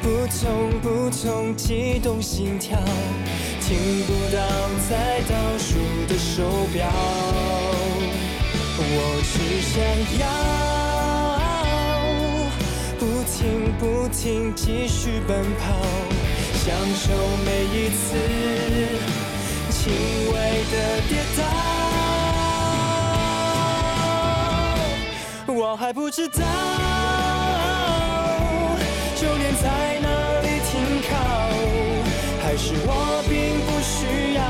[SPEAKER 8] 扑通扑通，悸动心跳，听不到在倒数的手表。我只想要不停不停继续奔跑，享受每一次轻微的跌倒。我还不知道。终点在哪里停靠？还是我并不需要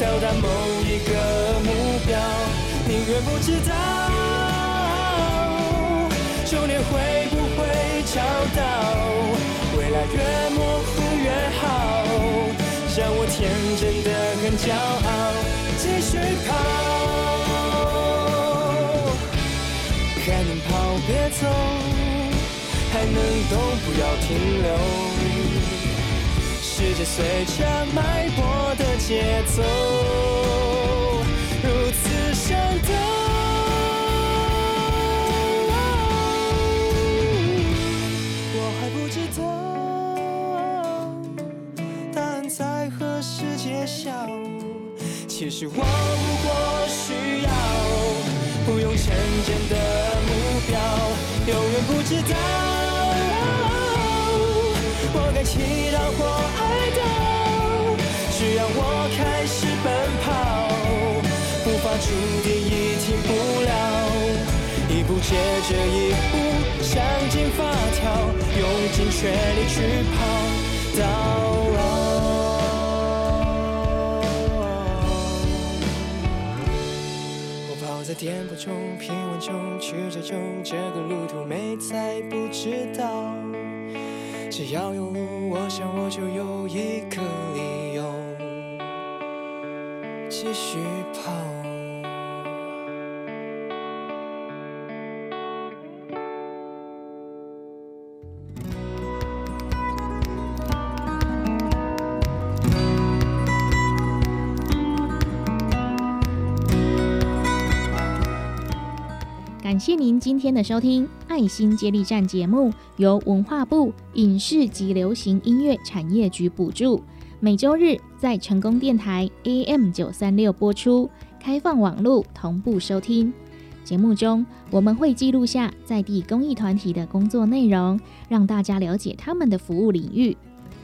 [SPEAKER 8] 到达某一个目标？宁愿不知道终点会不会找到？未来越模糊越好，让我真的很骄傲，继续跑，还能跑别走。还能动，不要停留。世界随着脉搏的节奏，如此生动。笑。其实我不过需要不用成见的目标，永远不知道。我该祈祷或哀悼，只要我开始奔跑，步伐注定已停不了，一步接着一步，想尽法条，用尽全力去跑到。颠簸中，平稳中，曲折中，这个路途没再不知道。只要有路，我想我就有一个理由继续跑。
[SPEAKER 1] 谢您今天的收听，《爱心接力站》节目由文化部影视及流行音乐产业局补助，每周日在成功电台 AM 九三六播出，开放网络同步收听。节目中我们会记录下在地公益团体的工作内容，让大家了解他们的服务领域。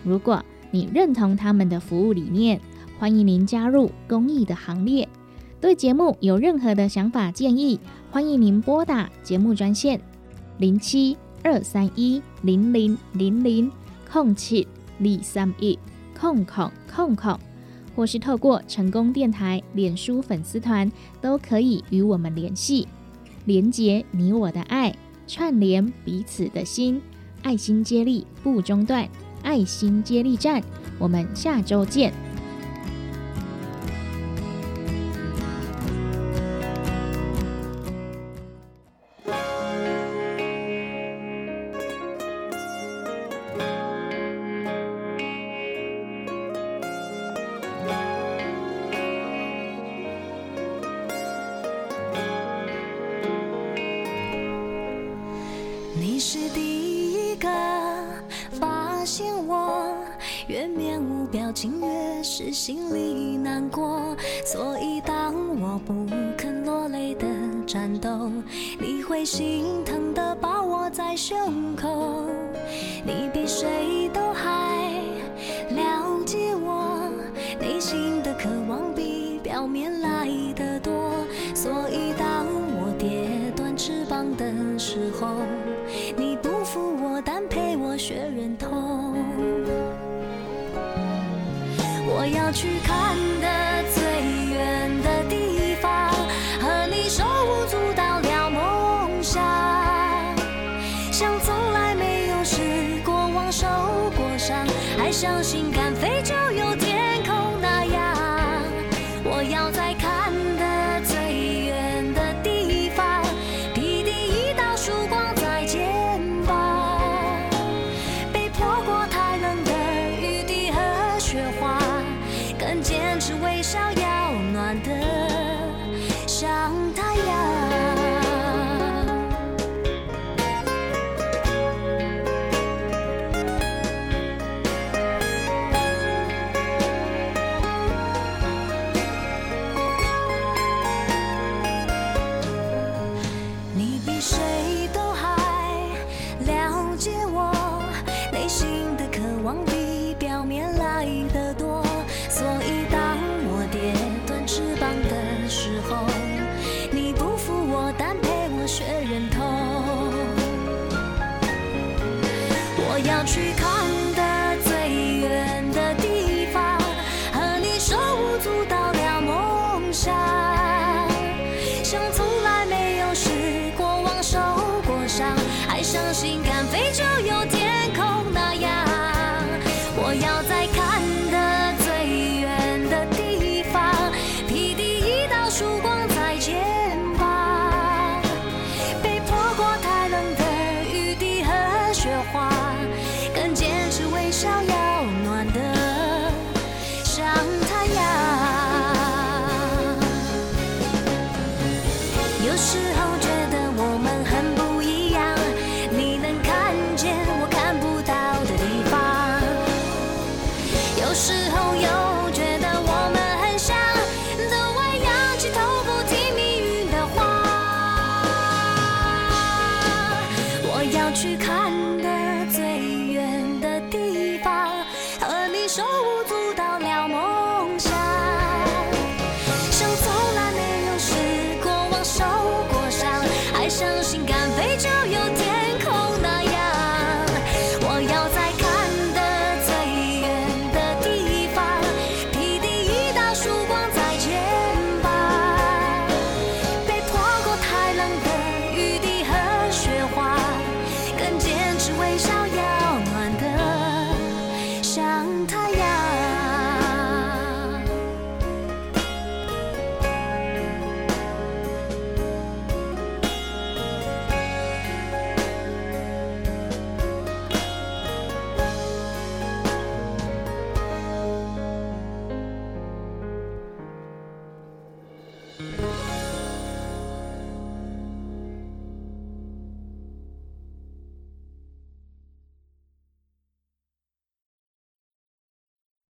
[SPEAKER 1] 如果你认同他们的服务理念，欢迎您加入公益的行列。对节目有任何的想法建议，欢迎您拨打节目专线零七二三一零零零零空七二三一空空空空，或是透过成功电台脸书粉丝团，都可以与我们联系，连接你我的爱，串联彼此的心，爱心接力不中断，爱心接力站，我们下周见。
[SPEAKER 4] 情，越是心里难过。所以当我不肯落泪的战斗，你会心疼的把我在胸口。你比谁都还了解我内心的渴望，比表面来的多。所以当我跌断翅膀的时候，去看的最远的地方，和你手舞足蹈聊梦想，像从来没有失过望、受过伤，还相信敢过伤，还相信敢飞就有天